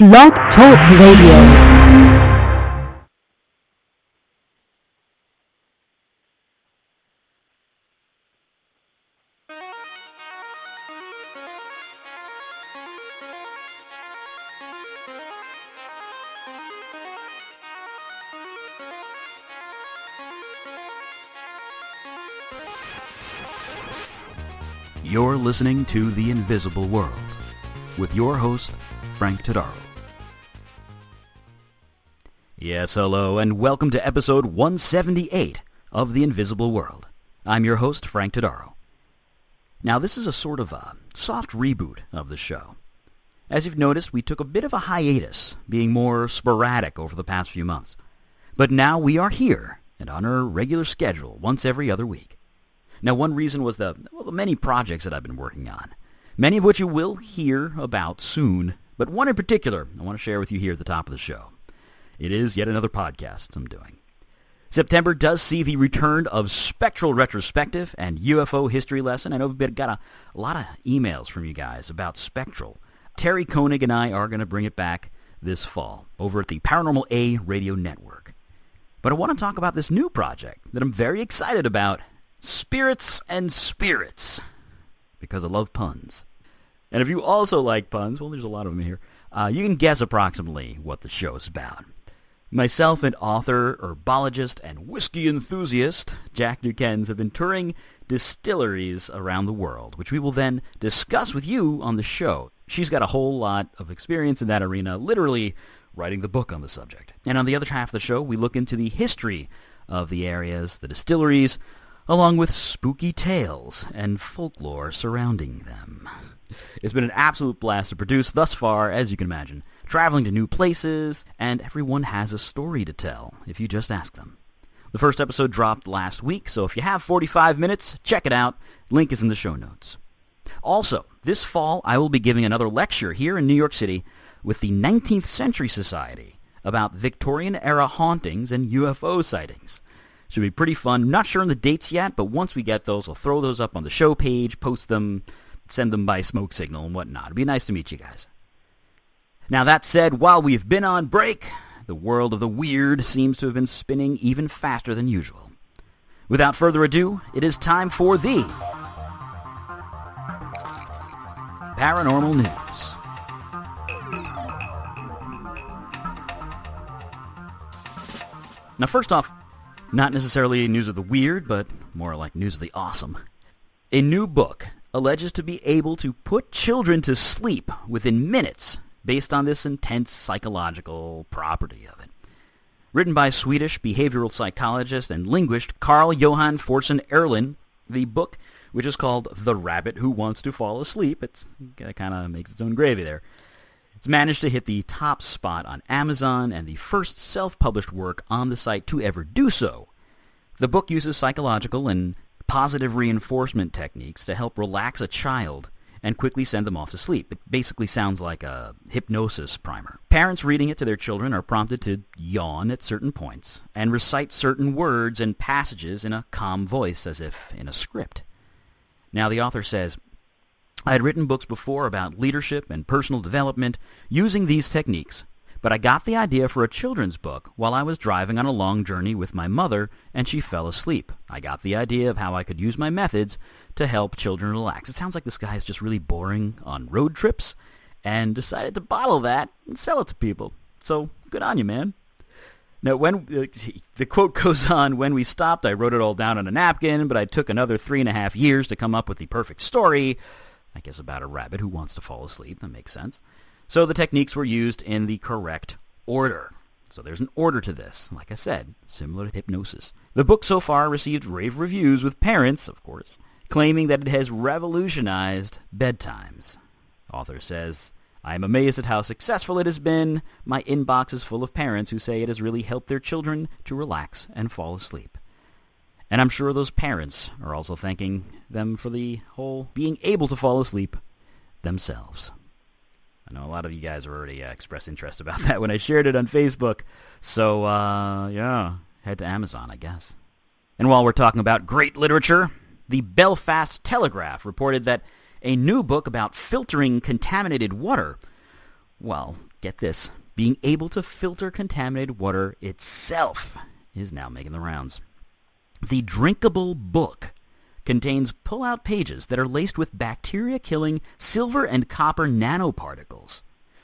Blog Talk Radio. You're listening to The Invisible World with your host, Frank Tadaro. Yes, hello, and welcome to episode 178 of The Invisible World. I'm your host, Frank Tadaro. Now, this is a sort of a soft reboot of the show. As you've noticed, we took a bit of a hiatus, being more sporadic over the past few months. But now we are here and on our regular schedule once every other week. Now, one reason was the, well, the many projects that I've been working on, many of which you will hear about soon, but one in particular I want to share with you here at the top of the show. It is yet another podcast I'm doing. September does see the return of Spectral Retrospective and UFO History Lesson. I know we've got a, a lot of emails from you guys about Spectral. Terry Koenig and I are going to bring it back this fall over at the Paranormal A Radio Network. But I want to talk about this new project that I'm very excited about, Spirits and Spirits, because I love puns. And if you also like puns, well, there's a lot of them here, uh, you can guess approximately what the show is about. Myself and author, herbologist, and whiskey enthusiast Jack Dukens have been touring distilleries around the world, which we will then discuss with you on the show. She's got a whole lot of experience in that arena, literally writing the book on the subject. And on the other half of the show, we look into the history of the areas, the distilleries, along with spooky tales and folklore surrounding them. It's been an absolute blast to produce thus far, as you can imagine, traveling to new places, and everyone has a story to tell if you just ask them. The first episode dropped last week, so if you have 45 minutes, check it out. Link is in the show notes. Also, this fall I will be giving another lecture here in New York City with the 19th Century Society about Victorian-era hauntings and UFO sightings. Should be pretty fun. Not sure on the dates yet, but once we get those, I'll throw those up on the show page, post them, send them by smoke signal and whatnot. It'd be nice to meet you guys. Now that said, while we've been on break, the world of the weird seems to have been spinning even faster than usual. Without further ado, it is time for the Paranormal News. Now first off, not necessarily news of the weird, but more like news of the awesome. A new book alleges to be able to put children to sleep within minutes based on this intense psychological property of it. Written by Swedish behavioral psychologist and linguist Carl Johan Forssén Ehrlin, the book, which is called The Rabbit Who Wants to Fall Asleep, it kind of makes its own gravy there. It's managed to hit the top spot on Amazon and the first self-published work on the site to ever do so. The book uses psychological and positive reinforcement techniques to help relax a child and quickly send them off to sleep. It basically sounds like a hypnosis primer. Parents reading it to their children are prompted to yawn at certain points and recite certain words and passages in a calm voice as if in a script. Now the author says, I had written books before about leadership and personal development using these techniques, but I got the idea for a children's book while I was driving on a long journey with my mother and she fell asleep. I got the idea of how I could use my methods to help children relax. It sounds like this guy is just really boring on road trips and decided to bottle that and sell it to people. So good on you, man. Now, when uh, the quote goes on, when we stopped, I wrote it all down on a napkin, but I took another three and a half years to come up with the perfect story. I guess about a rabbit who wants to fall asleep. That makes sense. So the techniques were used in the correct order. So there's an order to this, like I said, similar to hypnosis. The book so far received rave reviews with parents, of course, claiming that it has revolutionized bedtimes. Author says, I am amazed at how successful it has been. My inbox is full of parents who say it has really helped their children to relax and fall asleep. And I'm sure those parents are also thanking them for the whole being able to fall asleep themselves. I know a lot of you guys are already uh, expressed interest about that when I shared it on Facebook. So, uh, yeah, head to Amazon, I guess. And while we're talking about great literature, the Belfast Telegraph reported that a new book about filtering contaminated water, well, get this, being able to filter contaminated water itself is now making the rounds. The drinkable book contains pull-out pages that are laced with bacteria-killing silver and copper nanoparticles,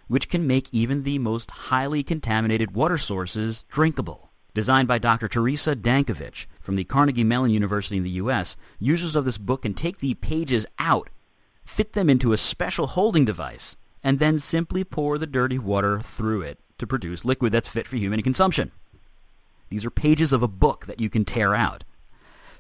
which can make even the most highly contaminated water sources drinkable. Designed by Dr. Theresa Dankovich from the Carnegie Mellon University in the U.S., users of this book can take the pages out, fit them into a special holding device, and then simply pour the dirty water through it to produce liquid that's fit for human consumption. These are pages of a book that you can tear out.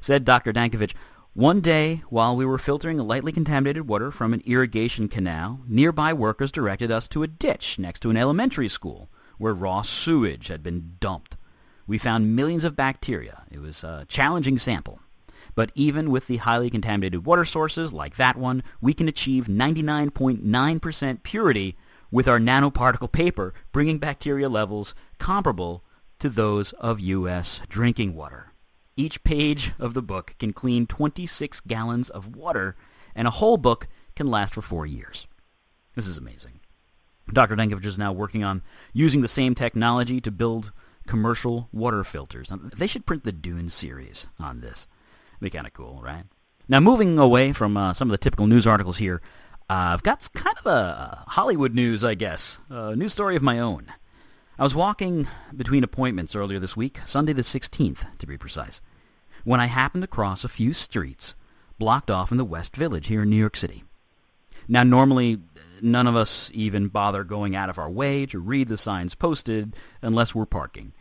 Said Dr. Dankovich, one day, while we were filtering lightly contaminated water from an irrigation canal, nearby workers directed us to a ditch next to an elementary school where raw sewage had been dumped. We found millions of bacteria. It was a challenging sample. But even with the highly contaminated water sources like that one, we can achieve 99.9% purity with our nanoparticle paper, bringing bacteria levels comparable to those of U.S. drinking water. Each page of the book can clean 26 gallons of water, and a whole book can last for four years. This is amazing. Dr. Dankovich is now working on using the same technology to build commercial water filters. They should print the Dune series on this. Be kind of cool, right? Now, moving away from uh, some of the typical news articles here, uh, I've got kind of a Hollywood news, I guess, a news story of my own. I was walking between appointments earlier this week, Sunday the 16th to be precise, when I happened to cross a few streets blocked off in the West Village here in New York City. Now, normally, none of us even bother going out of our way to read the signs posted unless we're parking.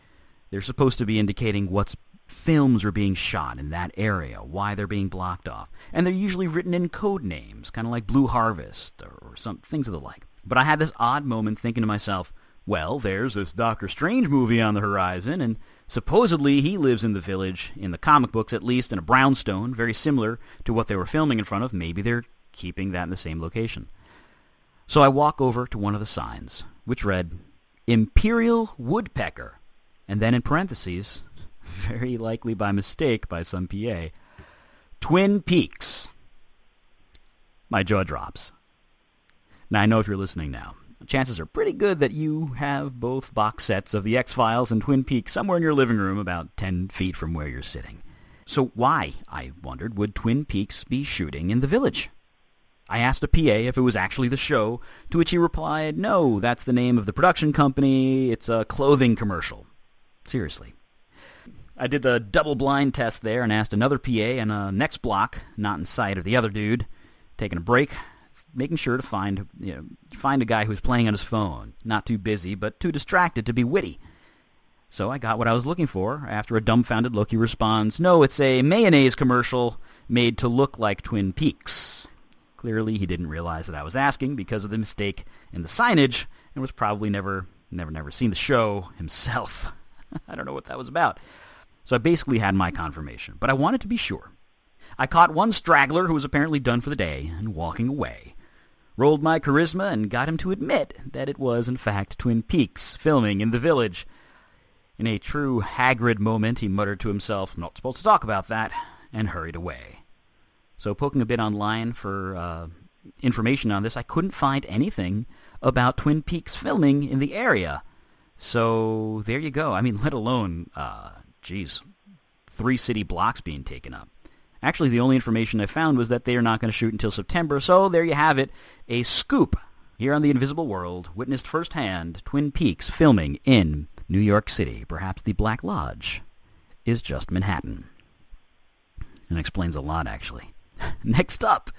They're supposed to be indicating what films are being shot in that area, why they're being blocked off, and they're usually written in code names, kind of like Blue Harvest or, or some things of the like. But I had this odd moment thinking to myself, well, there's this Doctor Strange movie on the horizon, and supposedly he lives in the village, in the comic books at least, in a brownstone, very similar to what they were filming in front of. Maybe they're keeping that in the same location. So I walk over to one of the signs, which read, Imperial Woodpecker, and then in parentheses, very likely by mistake by some PA, Twin Peaks. My jaw drops. Now I know if you're listening now, chances are pretty good that you have both box sets of The X-Files and Twin Peaks somewhere in your living room about 10 feet from where you're sitting. So why, I wondered, would Twin Peaks be shooting in the village? I asked a PA if it was actually the show, to which he replied, no, that's the name of the production company. It's a clothing commercial. Seriously. I did the double blind test there and asked another PA in a next block, not in sight of the other dude, taking a break, making sure to find you know, find a guy who's playing on his phone, not too busy but too distracted to be witty. So I got what I was looking for. After a dumbfounded look, he responds, "No, it's a mayonnaise commercial made to look like Twin Peaks." Clearly, he didn't realize that I was asking because of the mistake in the signage and was probably never never never seen the show himself. I don't know what that was about. So I basically had my confirmation, but I wanted to be sure. I caught one straggler who was apparently done for the day and walking away. Rolled my charisma and got him to admit that it was in fact Twin Peaks filming in the village. In a true Hagrid moment, he muttered to himself, not supposed to talk about that, and hurried away. So poking a bit online for uh, information on this, I couldn't find anything about Twin Peaks filming in the area. So there you go. I mean, let alone uh, geez, three city blocks being taken up. Actually, the only information I found was that they are not going to shoot until September, so there you have it, a scoop here on the Invisible World, witnessed firsthand Twin Peaks filming in New York City. Perhaps the Black Lodge is just Manhattan. And explains a lot, actually. Next up,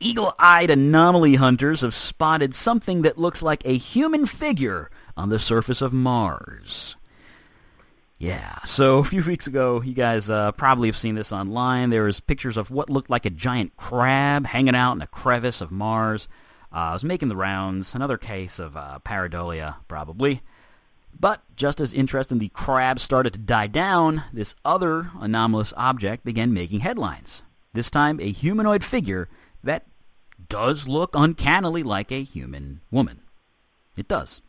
eagle-eyed anomaly hunters have spotted something that looks like a human figure on the surface of Mars. Yeah, so a few weeks ago, you guys uh, probably have seen this online. There was pictures of what looked like a giant crab hanging out in a crevice of Mars. Uh, I was making the rounds. Another case of uh, pareidolia, probably. But just as interest in the crab started to die down, this other anomalous object began making headlines. This time, a humanoid figure that does look uncannily like a human woman. It does.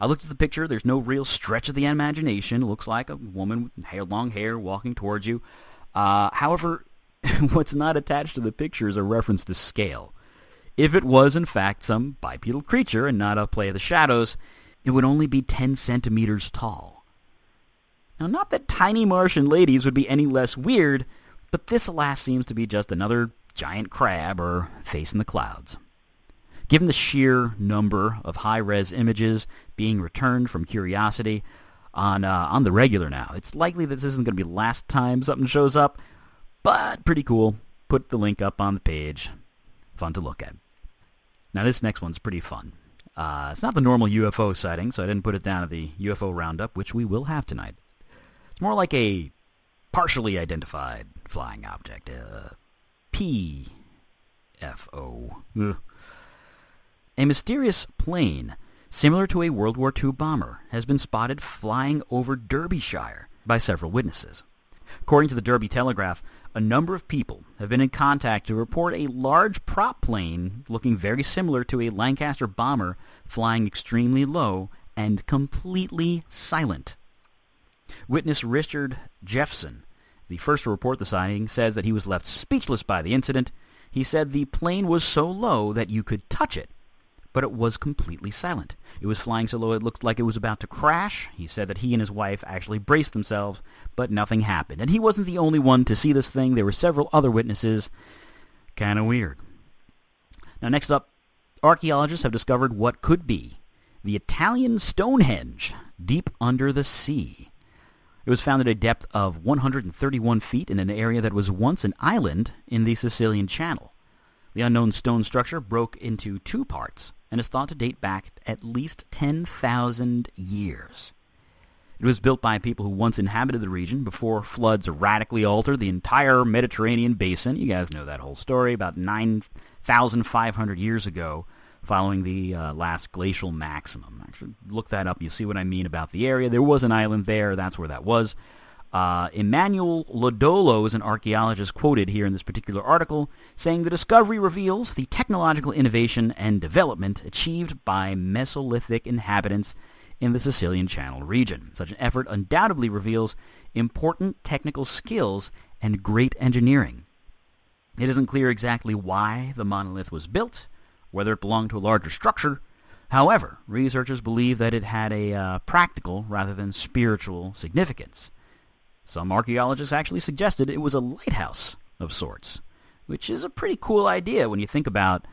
I looked at the picture. There's no real stretch of the imagination. It looks like a woman with hair, long hair walking towards you. Uh, however, what's not attached to the picture is a reference to scale. If it was, in fact, some bipedal creature and not a play of the shadows, it would only be 10 centimeters tall. Now, not that tiny Martian ladies would be any less weird, but this, alas, seems to be just another giant crab or face in the clouds. Given the sheer number of high-res images being returned from Curiosity on, uh, on the regular now, it's likely that this isn't going to be last time something shows up, but pretty cool. Put the link up on the page. Fun to look at. Now this next one's pretty fun. Uh, it's not the normal UFO sighting, so I didn't put it down at the UFO roundup, which we will have tonight. It's more like a partially identified flying object. Uh, PFO. Ugh. A mysterious plane, similar to a World War II bomber, has been spotted flying over Derbyshire by several witnesses. According to the Derby Telegraph, a number of people have been in contact to report a large prop plane looking very similar to a Lancaster bomber flying extremely low and completely silent. Witness Richard Jeffson, the first to report the sighting, says that he was left speechless by the incident. He said the plane was so low that you could touch it, but it was completely silent. It was flying so low it looked like it was about to crash. He said that he and his wife actually braced themselves, but nothing happened. And he wasn't the only one to see this thing. There were several other witnesses. Kind of weird. Now, next up, archaeologists have discovered what could be the Italian Stonehenge deep under the sea. It was found at a depth of 131 feet in an area that was once an island in the Sicilian Channel. The unknown stone structure broke into two parts and is thought to date back at least 10,000 years. It was built by people who once inhabited the region before floods radically altered the entire Mediterranean basin. You guys know that whole story about 9,500 years ago following the uh, last glacial maximum. Actually, look that up. You see what I mean about the area. There was an island there. That's where that was. Uh, Emmanuel Lodolo is an archaeologist quoted here in this particular article, saying the discovery reveals the technological innovation and development achieved by Mesolithic inhabitants in the Sicilian Channel region. Such an effort undoubtedly reveals important technical skills and great engineering. It isn't clear exactly why the monolith was built, whether it belonged to a larger structure. However, researchers believe that it had a uh, practical rather than spiritual significance. Some archaeologists actually suggested it was a lighthouse of sorts, which is a pretty cool idea when you think about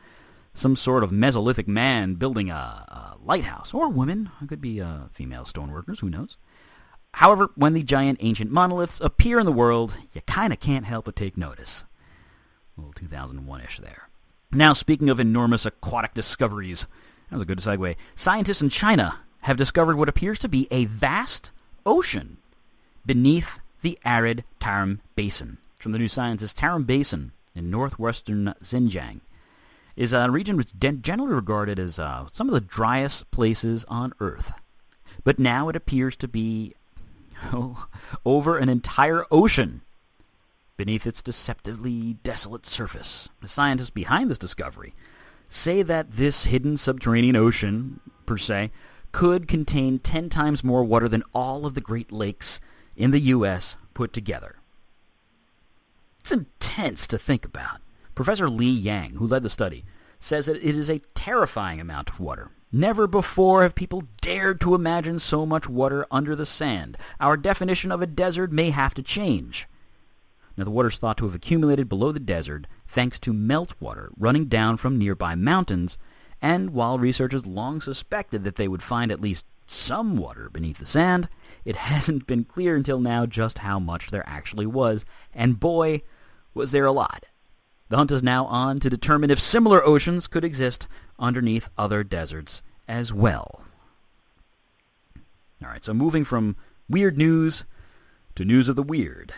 some sort of Mesolithic man building a, a lighthouse, or a woman. It could be uh, female stoneworkers, who knows. However, when the giant ancient monoliths appear in the world, you kind of can't help but take notice. A little 2001-ish there. Now, speaking of enormous aquatic discoveries, that was a good segue. Scientists in China have discovered what appears to be a vast ocean beneath the arid Tarim Basin. From the New Science, this Tarim Basin in northwestern Xinjiang is a region which is generally regarded as uh, some of the driest places on Earth. But now it appears to be oh, over an entire ocean beneath its deceptively desolate surface. The scientists behind this discovery say that this hidden subterranean ocean, per se, could contain 10 times more water than all of the Great Lakes in the U.S. put together. It's intense to think about. Professor Li Yang, who led the study, says that it is a terrifying amount of water. Never before have people dared to imagine so much water under the sand. Our definition of a desert may have to change. Now, the water is thought to have accumulated below the desert thanks to meltwater running down from nearby mountains, and while researchers long suspected that they would find at least some water beneath the sand, it hasn't been clear until now just how much there actually was, and boy, was there a lot. The hunt is now on to determine if similar oceans could exist underneath other deserts as well. Alright, so moving from weird news to news of the weird.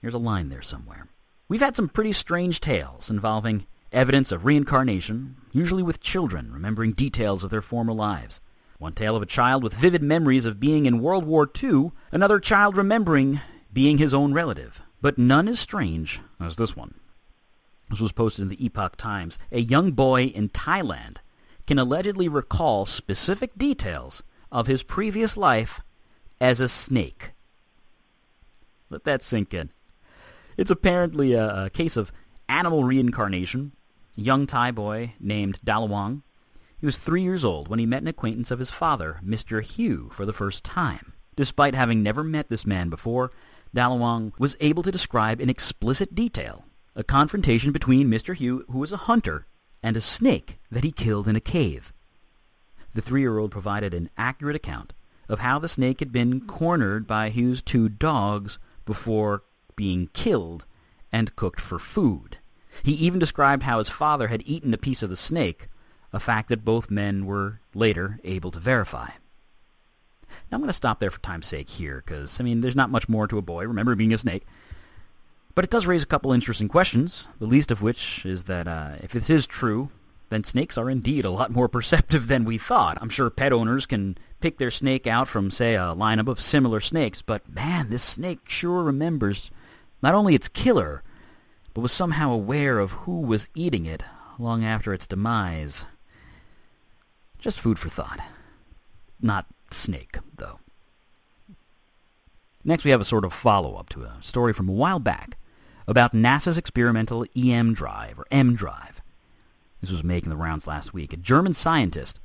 Here's a line there somewhere. We've had some pretty strange tales involving evidence of reincarnation, usually with children remembering details of their former lives. One tale of a child with vivid memories of being in World War II, another child remembering being his own relative. But none as strange as this one. This was posted in the Epoch Times. A young boy in Thailand can allegedly recall specific details of his previous life as a snake. Let that sink in. It's apparently a, a case of animal reincarnation. A young Thai boy named Dalawang He was three years old when he met an acquaintance of his father, Mr. Hugh, for the first time. Despite having never met this man before, Dalawong was able to describe in explicit detail a confrontation between Mr. Hugh, who was a hunter, and a snake that he killed in a cave. The three-year-old provided an accurate account of how the snake had been cornered by Hugh's two dogs before being killed and cooked for food. He even described how his father had eaten a piece of the snake, a fact that both men were later able to verify. Now I'm going to stop there for time's sake here, because, I mean, there's not much more to a boy, remember being a snake. But it does raise a couple interesting questions, the least of which is that uh, if this is true, then snakes are indeed a lot more perceptive than we thought. I'm sure pet owners can pick their snake out from, say, a lineup of similar snakes, but man, this snake sure remembers not only its killer, but was somehow aware of who was eating it long after its demise. Just food for thought. Not snake, though. Next, we have a sort of follow-up to a story from a while back about NASA's experimental EM drive, or M drive. This was making the rounds last week. A German scientist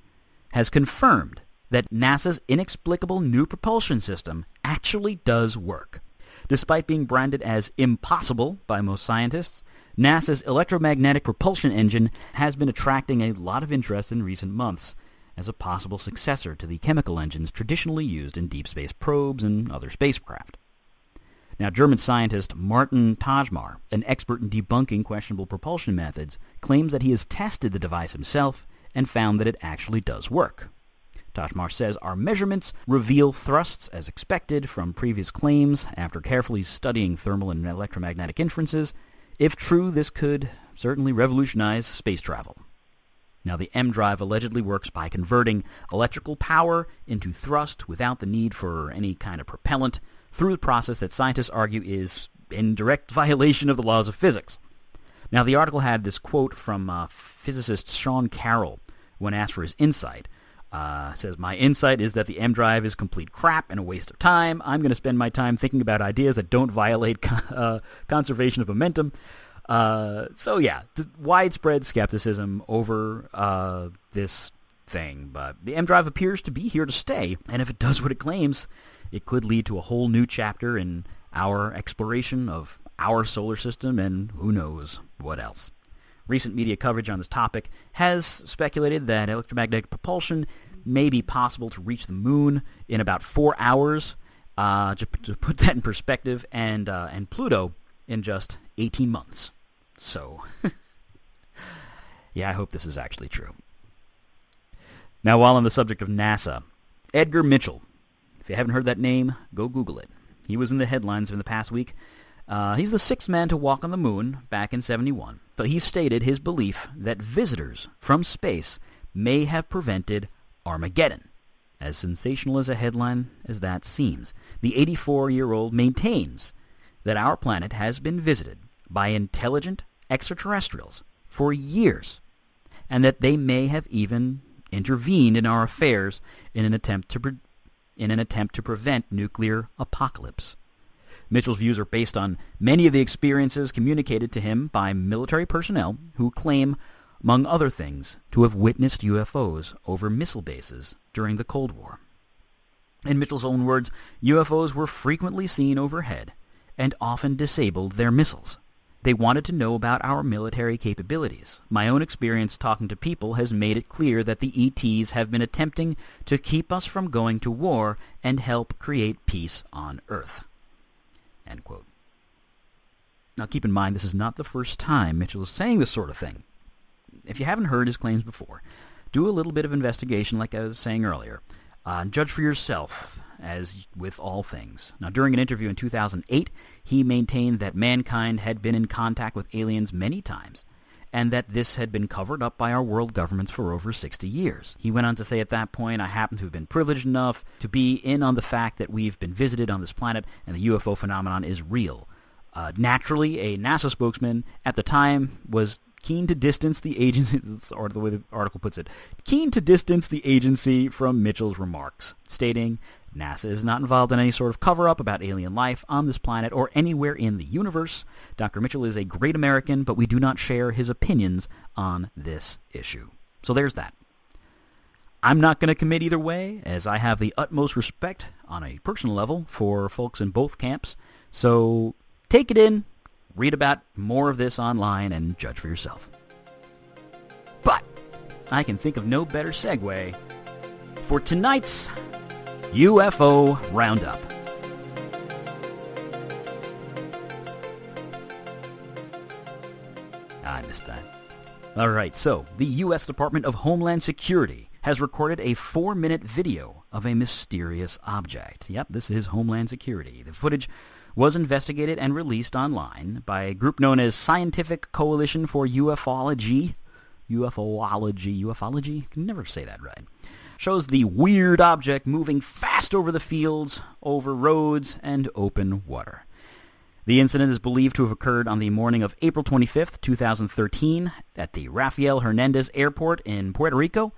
has confirmed that NASA's inexplicable new propulsion system actually does work. Despite being branded as impossible by most scientists, NASA's electromagnetic propulsion engine has been attracting a lot of interest in recent months as a possible successor to the chemical engines traditionally used in deep space probes and other spacecraft. Now, German scientist Martin Tajmar, an expert in debunking questionable propulsion methods, claims that he has tested the device himself and found that it actually does work. Tajmar says our measurements reveal thrusts as expected from previous claims after carefully studying thermal and electromagnetic inferences. If true, this could certainly revolutionize space travel. Now, the EM drive allegedly works by converting electrical power into thrust without the need for any kind of propellant, through a process that scientists argue is in direct violation of the laws of physics. Now, the article had this quote from uh, physicist Sean Carroll when asked for his insight. Uh, says, My insight is that the EM drive is complete crap and a waste of time. I'm going to spend my time thinking about ideas that don't violate uh, conservation of momentum. Uh, so, yeah, widespread skepticism over uh, this thing. But the EM drive appears to be here to stay. And if it does what it claims, it could lead to a whole new chapter in our exploration of our solar system and who knows what else. Recent media coverage on this topic has speculated that electromagnetic propulsion may be possible to reach the moon in about four hours, uh, to, to, put that in perspective, and, uh, and Pluto in just 18 months. So, yeah, I hope this is actually true. Now, while on the subject of NASA, Edgar Mitchell, if you haven't heard that name, go Google it. He was in the headlines in the past week. Uh, he's the sixth man to walk on the moon back in 71. So he stated his belief that visitors from space may have prevented Armageddon. As sensational as a headline as that seems, the 84-year-old maintains that our planet has been visited by intelligent extraterrestrials for years, and that they may have even intervened in our affairs in an attempt to in an attempt to prevent nuclear apocalypse. Mitchell's views are based on many of the experiences communicated to him by military personnel who claim, among other things, to have witnessed UFOs over missile bases during the Cold War. In Mitchell's own words, UFOs were frequently seen overhead and often disabled their missiles. They wanted to know about our military capabilities. My own experience talking to people has made it clear that the ETs have been attempting to keep us from going to war and help create peace on Earth. Now keep in mind, this is not the first time Mitchell is saying this sort of thing. If you haven't heard his claims before, do a little bit of investigation like I was saying earlier. Uh, judge for yourself as with all things. Now, during an interview in 2008, he maintained that mankind had been in contact with aliens many times, and that this had been covered up by our world governments for over 60 years. He went on to say at that point, I happen to have been privileged enough to be in on the fact that we've been visited on this planet and the UFO phenomenon is real. Uh, naturally, a NASA spokesman at the time was keen to distance the agency, or the way the article puts it, keen to distance the agency from Mitchell's remarks, stating, NASA is not involved in any sort of cover-up about alien life on this planet or anywhere in the universe. Dr. Mitchell is a great American, but we do not share his opinions on this issue. So there's that. I'm not going to commit either way, as I have the utmost respect on a personal level for folks in both camps. So take it in, read about more of this online, and judge for yourself. But I can think of no better segue for tonight's UFO Roundup. Ah, I missed that. All right, so the U.S. Department of Homeland Security has recorded a four-minute video of a mysterious object. Yep, this is Homeland Security. The footage was investigated and released online by a group known as Scientific Coalition for Ufology. UFOlogy, ufology? Can never say that right. Shows the weird object moving fast over the fields, over roads, and open water. The incident is believed to have occurred on the morning of April 25, 2013, at the Rafael Hernandez Airport in Puerto Rico.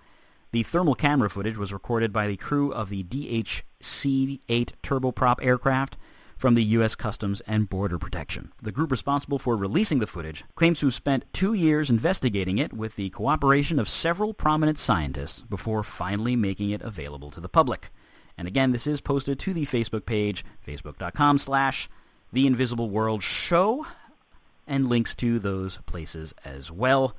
The thermal camera footage was recorded by the crew of the DHC-8 turboprop aircraft from the U.S. Customs and Border Protection. The group responsible for releasing the footage claims to have spent two years investigating it with the cooperation of several prominent scientists before finally making it available to the public. And again, this is posted to the Facebook page, facebook.com slash the Invisible World Show, and links to those places as well.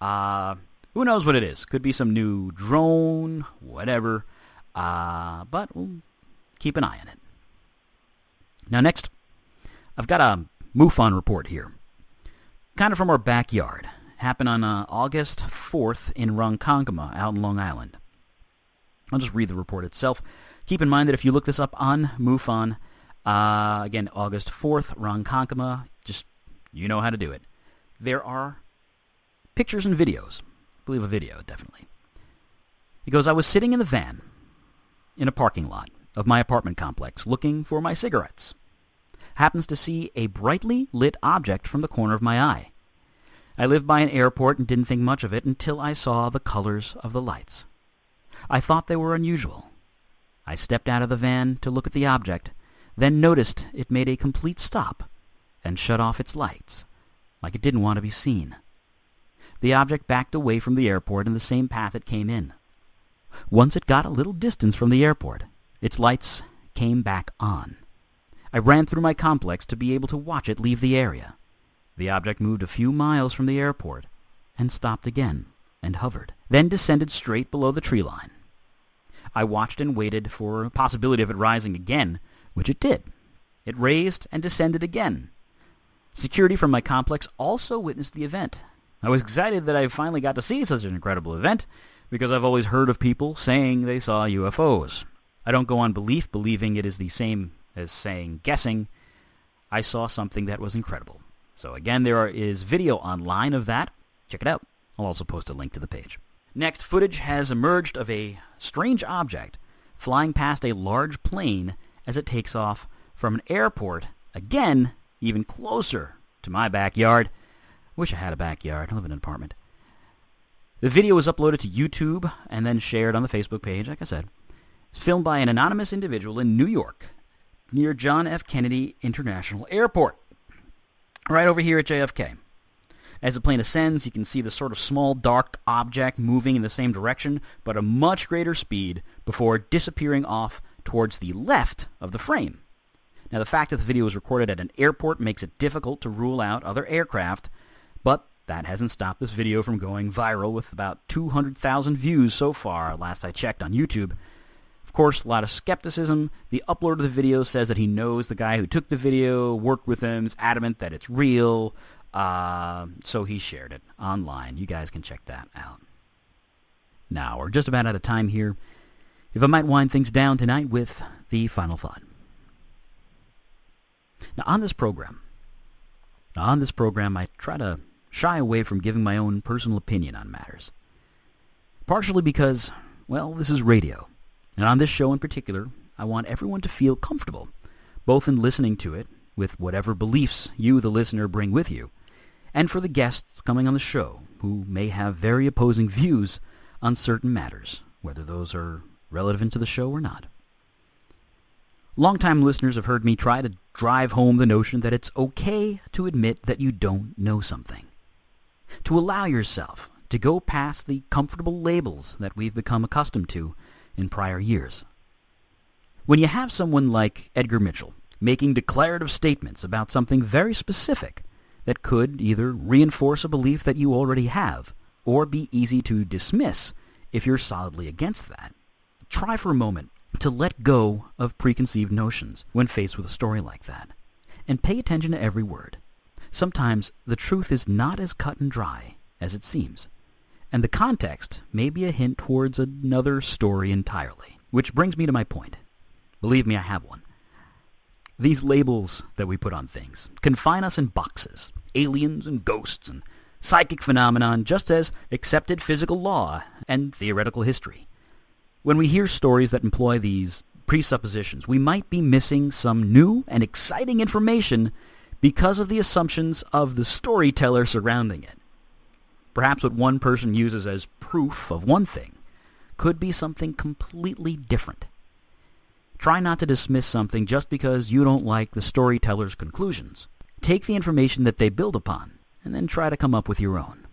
Uh, who knows what it is? Could be some new drone, whatever. Uh, but we'll keep an eye on it. Now next, I've got a MUFON report here. Kind of from our backyard. Happened on uh, August 4th in Ronkonkoma, out in Long Island. I'll just read the report itself. Keep in mind that if you look this up on MUFON, uh, again, August 4th, Ronkonkoma. Just, you know how to do it. There are pictures and videos. I believe a video, definitely. He goes, I was sitting in the van in a parking lot of my apartment complex looking for my cigarettes. Happens to see a brightly lit object from the corner of my eye. I live by an airport and didn't think much of it until I saw the colors of the lights. I thought they were unusual. I stepped out of the van to look at the object then noticed it made a complete stop and shut off its lights, like it didn't want to be seen. The object backed away from the airport in the same path it came in. Once it got a little distance from the airport, its lights came back on. I ran through my complex to be able to watch it leave the area. The object moved a few miles from the airport and stopped again and hovered, then descended straight below the tree line. I watched and waited for a possibility of it rising again, which it did. It raised and descended again. Security from my complex also witnessed the event. I was excited that I finally got to see such an incredible event because I've always heard of people saying they saw UFOs. I don't go on belief believing it is the same as saying guessing. I saw something that was incredible. So again, there is video online of that. Check it out. I'll also post a link to the page. Next, footage has emerged of a strange object flying past a large plane as it takes off from an airport, again, even closer to my backyard. Wish I had a backyard. I live in an apartment. The video was uploaded to YouTube and then shared on the Facebook page, like I said. Filmed by an anonymous individual in New York, near John F. Kennedy International Airport, right over here at JFK. As the plane ascends, you can see the sort of small dark object moving in the same direction, but a much greater speed before disappearing off towards the left of the frame. Now, the fact that the video was recorded at an airport makes it difficult to rule out other aircraft, but that hasn't stopped this video from going viral with about 200,000 views so far, last I checked on YouTube. Of course, a lot of skepticism. The uploader of the video says that he knows the guy who took the video, worked with him, is adamant that it's real, uh, so he shared it online. You guys can check that out. Now, we're just about out of time here if I might wind things down tonight with the final thought. Now, on this program, now on this program, I try to shy away from giving my own personal opinion on matters. Partially because, well, this is radio, and on this show in particular, I want everyone to feel comfortable, both in listening to it with whatever beliefs you, the listener, bring with you, and for the guests coming on the show who may have very opposing views on certain matters, whether those are relevant to the show or not. Longtime listeners have heard me try to drive home the notion that it's okay to admit that you don't know something. To allow yourself to go past the comfortable labels that we've become accustomed to in prior years. When you have someone like Edgar Mitchell making declarative statements about something very specific that could either reinforce a belief that you already have or be easy to dismiss if you're solidly against that, try for a moment to let go of preconceived notions when faced with a story like that, and pay attention to every word. Sometimes the truth is not as cut and dry as it seems, and the context may be a hint towards another story entirely. Which brings me to my point. Believe me, I have one. These labels that we put on things confine us in boxes, aliens and ghosts and psychic phenomenon just as accepted physical law and theoretical history. When we hear stories that employ these presuppositions, we might be missing some new and exciting information because of the assumptions of the storyteller surrounding it. Perhaps what one person uses as proof of one thing could be something completely different. Try not to dismiss something just because you don't like the storyteller's conclusions. Take the information that they build upon, and then try to come up with your own.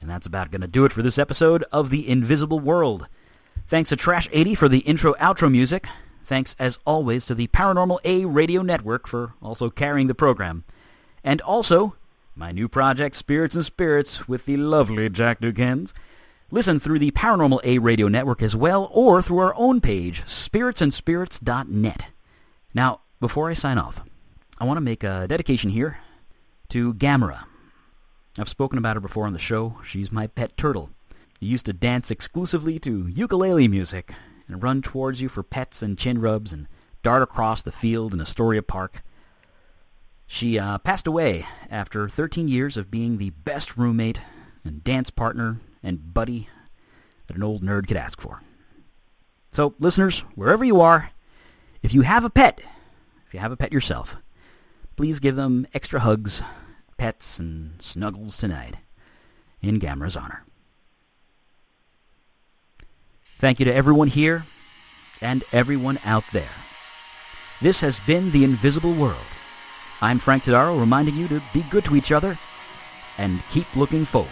And that's about going to do it for this episode of The Invisible World. Thanks to Trash 80 for the intro-outro music. Thanks, as always, to the Paranormal A Radio Network for also carrying the program. And also, my new project, Spirits and Spirits, with the lovely Jack Dukens. Listen through the Paranormal A Radio Network as well, or through our own page, spiritsandspirits.net. Now, before I sign off, I want to make a dedication here to Gamera. I've spoken about her before on the show. She's my pet turtle. You used to dance exclusively to ukulele music and run towards you for pets and chin rubs and dart across the field in Astoria Park. She uh, passed away after 13 years of being the best roommate and dance partner and buddy that an old nerd could ask for. So, listeners, wherever you are, if you have a pet, if you have a pet yourself, please give them extra hugs, pets, and snuggles tonight in Gamera's honor. Thank you to everyone here and everyone out there. This has been The Invisible World. I'm Frank Tadaro reminding you to be good to each other and keep looking forward.